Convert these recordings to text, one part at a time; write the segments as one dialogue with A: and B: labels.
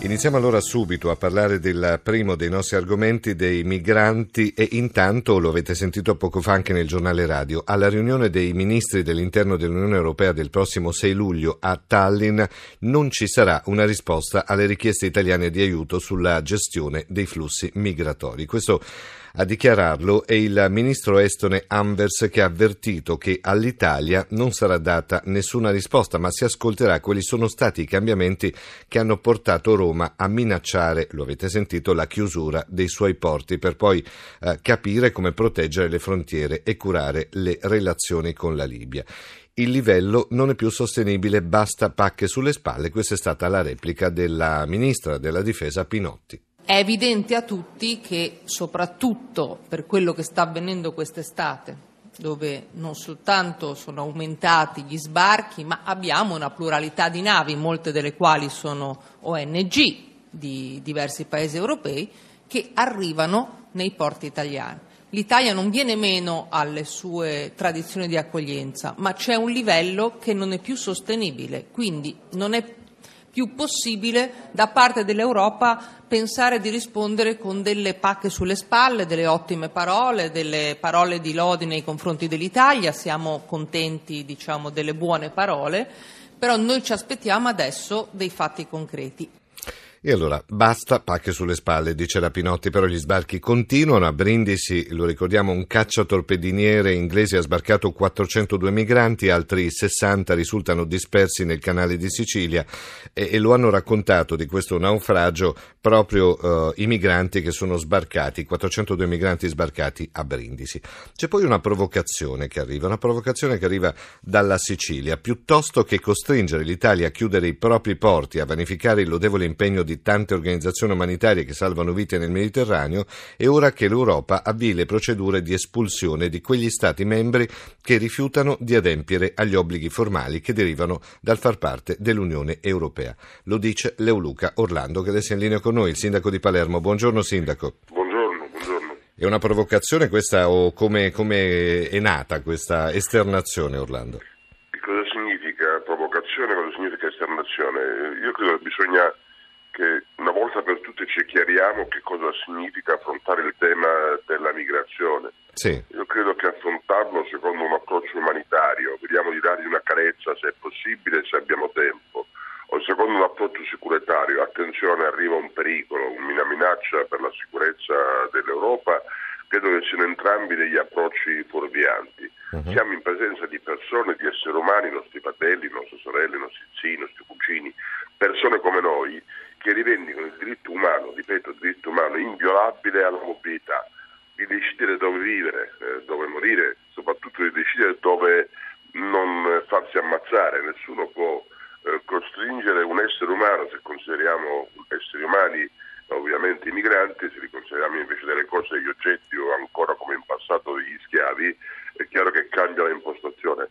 A: Iniziamo allora subito a parlare del primo dei nostri argomenti dei migranti e intanto, lo avete sentito poco fa anche nel giornale radio, alla riunione dei ministri dell'interno dell'Unione Europea del prossimo 6 luglio a Tallinn non ci sarà una risposta alle richieste italiane di aiuto sulla gestione dei flussi migratori. Questo a dichiararlo è il ministro estone Ambers che ha avvertito che all'Italia non sarà data nessuna risposta, ma si ascolterà quali sono stati i cambiamenti che hanno portato Roma a minacciare, lo avete sentito, la chiusura dei suoi porti per poi eh, capire come proteggere le frontiere e curare le relazioni con la Libia il livello non è più sostenibile, basta pacche sulle spalle. Questa è stata la replica della ministra della difesa Pinotti.
B: È evidente a tutti che, soprattutto per quello che sta avvenendo quest'estate, dove non soltanto sono aumentati gli sbarchi, ma abbiamo una pluralità di navi, molte delle quali sono ONG di diversi paesi europei, che arrivano nei porti italiani. L'Italia non viene meno alle sue tradizioni di accoglienza, ma c'è un livello che non è più sostenibile, quindi non è più possibile da parte dell'Europa pensare di rispondere con delle pacche sulle spalle, delle ottime parole, delle parole di lodi nei confronti dell'Italia, siamo contenti diciamo, delle buone parole, però noi ci aspettiamo adesso dei fatti concreti.
A: E allora basta pacche sulle spalle, dice la Pinotti, però gli sbarchi continuano. A Brindisi, lo ricordiamo, un cacciatorpediniere inglese ha sbarcato 402 migranti, altri 60 risultano dispersi nel canale di Sicilia e, e lo hanno raccontato di questo naufragio proprio uh, i migranti che sono sbarcati, 402 migranti sbarcati a Brindisi. C'è poi una provocazione che arriva, una provocazione che arriva dalla Sicilia. Piuttosto che costringere l'Italia a chiudere i propri porti, a vanificare il lodevole impegno di tante organizzazioni umanitarie che salvano vite nel Mediterraneo, è ora che l'Europa avvii le procedure di espulsione di quegli Stati membri che rifiutano di adempiere agli obblighi formali che derivano dal far parte dell'Unione Europea. Lo dice Leoluca Orlando che adesso è in linea con noi, il sindaco di Palermo. Buongiorno sindaco.
C: Buongiorno, buongiorno.
A: È una provocazione questa o come, come è nata questa esternazione Orlando?
C: Cosa significa provocazione, cosa significa esternazione? Io credo che bisogna che volta per tutte ci chiariamo che cosa significa affrontare il tema della migrazione.
A: Sì.
C: Io credo che affrontarlo secondo un approccio umanitario, vediamo di dargli una carezza se è possibile, se abbiamo tempo, o secondo un approccio sicuritario, attenzione arriva un pericolo, una minaccia per la sicurezza dell'Europa, credo che siano entrambi degli approcci fuorvianti. Uh-huh. Siamo in presenza di persone, di esseri umani, i nostri fratelli, le nostre sorelle, i nostri zii, i nostri cugini, persone come noi che rivendicano il diritto umano, ripeto, il diritto umano inviolabile alla mobilità, di decidere dove vivere, eh, dove morire, soprattutto di decidere dove non farsi ammazzare. Nessuno può eh, costringere un essere umano, se consideriamo esseri umani ovviamente i migranti, se li consideriamo invece delle cose, degli oggetti o ancora come in passato degli schiavi, è chiaro che cambia l'impostazione,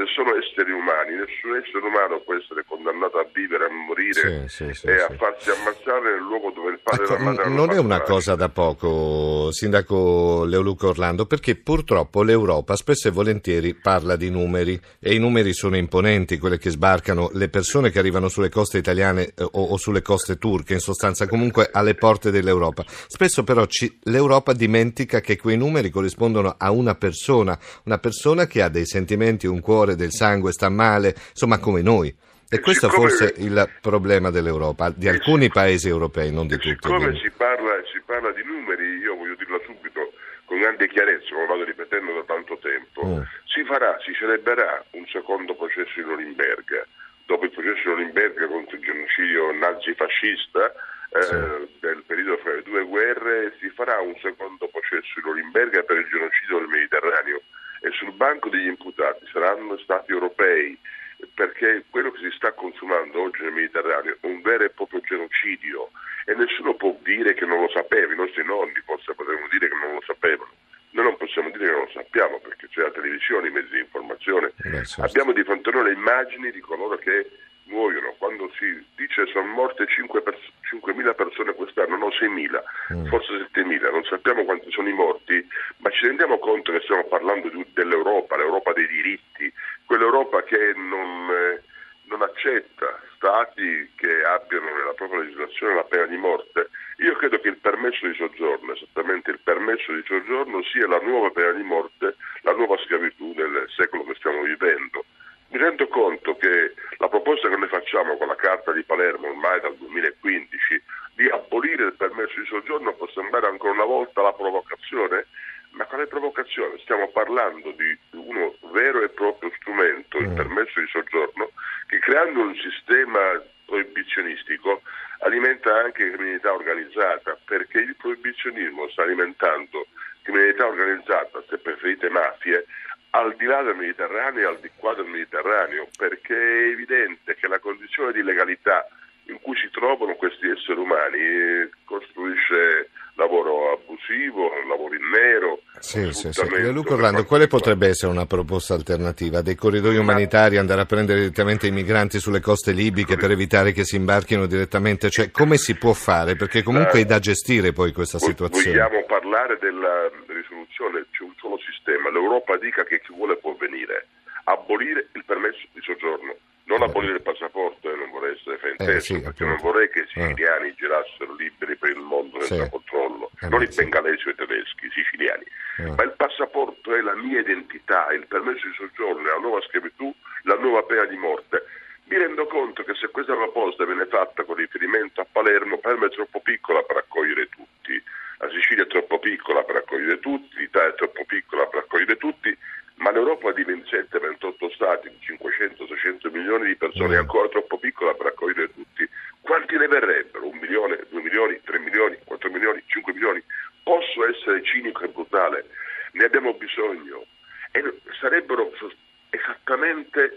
C: ma se sono esseri umani, nessun essere umano può essere condannato a vivere, a morire sì, sì, sì, e a farsi ammazzare nel luogo dove il padre ecco, la madre
A: Non è una cosa da poco, Sindaco Leoluca Orlando, perché purtroppo l'Europa spesso e volentieri parla di numeri e i numeri sono imponenti, quelle che sbarcano, le persone che arrivano sulle coste italiane eh, o, o, sulle coste turche, in sostanza comunque alle porte dell'Europa. Spesso però ci, l'Europa dimentica che quei numeri corrispondono a una persona, una persona che ha dei sentimenti, un cuore, del sangue, sta male, insomma come noi. E questo è forse il problema dell'Europa, di alcuni paesi europei, non di tutti.
C: Siccome si parla, si parla, di numeri, io voglio dirlo subito con grande chiarezza, come vado ripetendo da tanto tempo, mm. si farà, si celebrerà un secondo processo di Norimberga, dopo il processo di Norimberga contro il genocidio nazifascista eh, sì. del periodo fra le due guerre, si farà un secondo processo di Norimberga per il genocidio del Mediterraneo e sul banco degli imputati saranno stati europei, perché quello che si sta consumando oggi nel Mediterraneo è un vero e proprio genocidio e nessuno può dire che non lo sapeva, i nostri nonni forse potremmo dire che non lo sapevano. Noi non possiamo dire che non lo sappiamo perché c'è la televisione, i mezzi di informazione. Beh, certo. Abbiamo di fronte a noi le immagini di coloro che muoiono, si dice sono morte 5 pers- 5.000 persone quest'anno, no 6.000, mm. forse 7.000, non sappiamo quanti sono i morti, ma ci rendiamo conto che stiamo parlando di, dell'Europa, l'Europa dei diritti, quell'Europa che non, eh, non accetta stati che abbiano nella propria legislazione la pena di morte. Io credo che il permesso di soggiorno, esattamente il permesso di soggiorno, sia la nuova pena di morte, la nuova schiavitù nel secolo che stiamo vivendo. Mi rendo conto che la proposta che noi facciamo con la Carta di Palermo ormai dal 2015 di abolire il permesso di soggiorno può sembrare ancora una volta la provocazione, ma quale provocazione? Stiamo parlando di uno vero e proprio strumento, il mm. permesso di soggiorno, che creando un sistema proibizionistico alimenta anche criminalità organizzata, perché il proibizionismo sta alimentando criminalità organizzata, se preferite mafie, al di là del Mediterraneo e al di qua del Mediterraneo, perché è evidente che la condizione di legalità in cui si trovano questi esseri umani eh, costruisce lavoro abusivo, lavoro in nero.
A: Sì, sì, sì. Luca Orlando, quale potrebbe essere una proposta alternativa? Dei corridoi umanitari, andare a prendere direttamente i migranti sulle coste libiche per evitare che si imbarchino direttamente? Cioè, come si può fare? Perché comunque è da gestire poi questa situazione.
C: Vogliamo parlare della risoluzione, c'è un solo sistema, l'Europa dica che chi vuole può venire, abolire il permesso di soggiorno non abolire il passaporto e non vorrei essere frainteso, eh, sì, perché non vorrei che i siciliani eh. girassero liberi per il mondo senza sì. controllo, eh, non i bengalesi o i tedeschi, i siciliani. Eh. Ma il passaporto è la mia identità, il permesso di soggiorno è la nuova schiavitù, la nuova pena di morte. Mi rendo conto che se questa proposta viene fatta con riferimento a Palermo, Palermo è troppo piccola per accogliere tutti, la Sicilia è troppo piccola per accogliere tutti, l'Italia è troppo piccola per accogliere tutti, ma l'Europa di 27-28 stati, di 500-600 milioni di persone, è mm. ancora troppo piccola per accogliere tutti. Quanti ne verrebbero? Un milione, due milioni, tre milioni, quattro milioni, cinque milioni? Posso essere cinico e brutale? Ne abbiamo bisogno. E sarebbero esattamente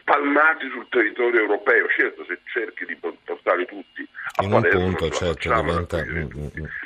C: spalmati sul territorio europeo. Certo, se cerchi di portarli tutti
A: a In Palermo, un punto, certo, diventa...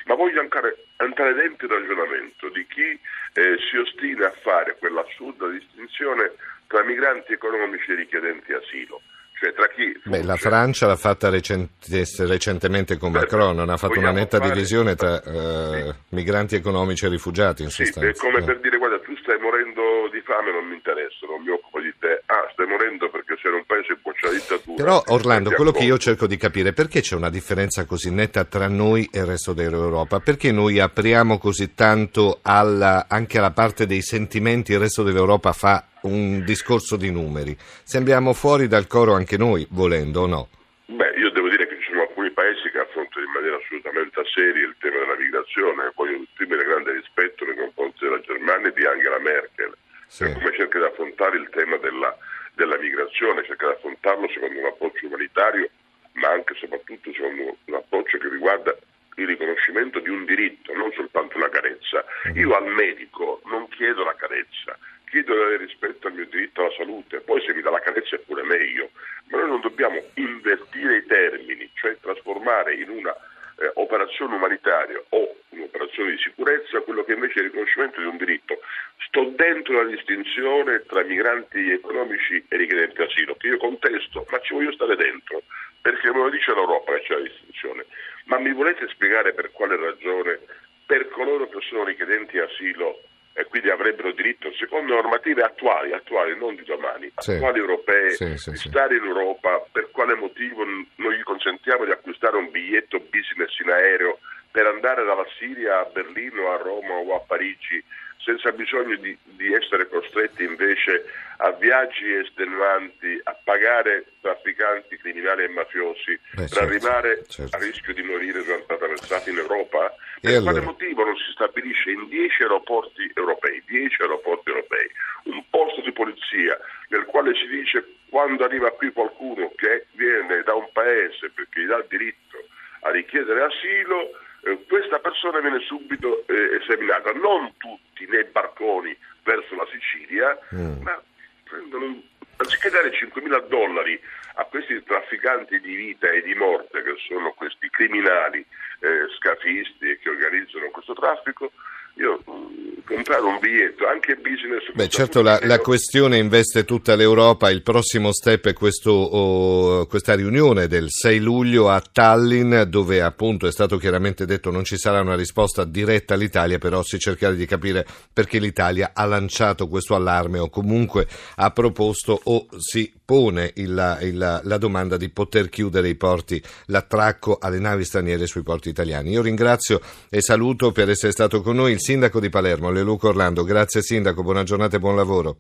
C: Ma voglio entrare, entrare dentro il ragionamento di chi eh, si ostina a fare quell'assurda distinzione tra migranti economici e richiedenti asilo. Cioè tra chi
A: Beh, la Francia l'ha fatta recente, recentemente con Macron, non ha fatto una netta fare... divisione tra eh, sì. migranti economici e rifugiati in
C: sì,
A: sostanza.
C: È come eh. per dire guarda tu stai morendo di fame, non mi interessa, non mi occupo di te. Ah, stai morendo perché sei in un paese in boccia dittatura.
A: Però Orlando, quello che io cerco di capire è perché c'è una differenza così netta tra noi e il resto dell'Europa? Perché noi apriamo così tanto alla, anche alla parte dei sentimenti, il resto dell'Europa fa un discorso di numeri. Sembriamo fuori dal coro anche noi, volendo o no?
C: Beh, io devo dire che ci sono alcuni paesi che affrontano in maniera assolutamente seria il tema della migrazione. Voglio esprimere grande rispetto nei confronti della Germania e di Angela Merkel, sì. come cerca di affrontare il tema della, della migrazione, cerca di affrontarlo secondo un approccio umanitario, ma anche e soprattutto secondo un approccio che riguarda il riconoscimento di un diritto, non soltanto una carezza. Mm-hmm. Io al medico non chiedo la carezza, chiedo di avere rispetto al mio diritto alla salute, poi se mi dà la carezza è pure meglio, ma noi non dobbiamo invertire i termini, cioè trasformare in una eh, operazione umanitaria o un'operazione di sicurezza quello che invece è il riconoscimento di un diritto. Sto distinzione tra migranti economici e richiedenti asilo, che io contesto, ma ci voglio stare dentro, perché me lo dice l'Europa che c'è la distinzione. Ma mi volete spiegare per quale ragione per coloro che sono richiedenti asilo e quindi avrebbero diritto, secondo normative attuali, attuali non di domani, sì. attuali europee, sì, sì, di stare in Europa, per quale motivo non gli consentiamo di acquistare un biglietto business in aereo per andare dalla Siria a Berlino, a Roma o a Parigi senza bisogno di, di, essere costretti invece a viaggi estenuanti, a pagare trafficanti criminali e mafiosi Beh, per certo, arrivare certo. a rischio di morire durante la traversata in Europa? Per e quale allora? motivo non si stabilisce in 10 aeroporti europei, 10 aeroporti europei, un posto di polizia nel quale si dice quando arriva qui qualcuno che viene da un paese perché gli dà il diritto a richiedere asilo, eh, questa persona viene subito eh, esaminata, non tutti nei barconi verso la Sicilia, mm. ma prendono, anziché dare 5.000 dollari a questi trafficanti di vita e di morte, che sono questi criminali eh, scafisti che organizzano questo traffico, comprare un biglietto, anche business.
A: Beh, certo la, la, questione investe tutta l'Europa, il prossimo step è questo, oh, questa riunione del 6 luglio a Tallinn dove appunto è stato chiaramente detto non ci sarà una risposta diretta all'Italia, però si cercherà di capire perché l'Italia ha lanciato questo allarme o comunque ha proposto o si pone il, il, la domanda di poter chiudere i porti, l'attracco alle navi straniere sui porti italiani. Io ringrazio e saluto per essere stato con noi il sindaco di Palermo, Leluco Orlando. Grazie sindaco, buona giornata e buon lavoro.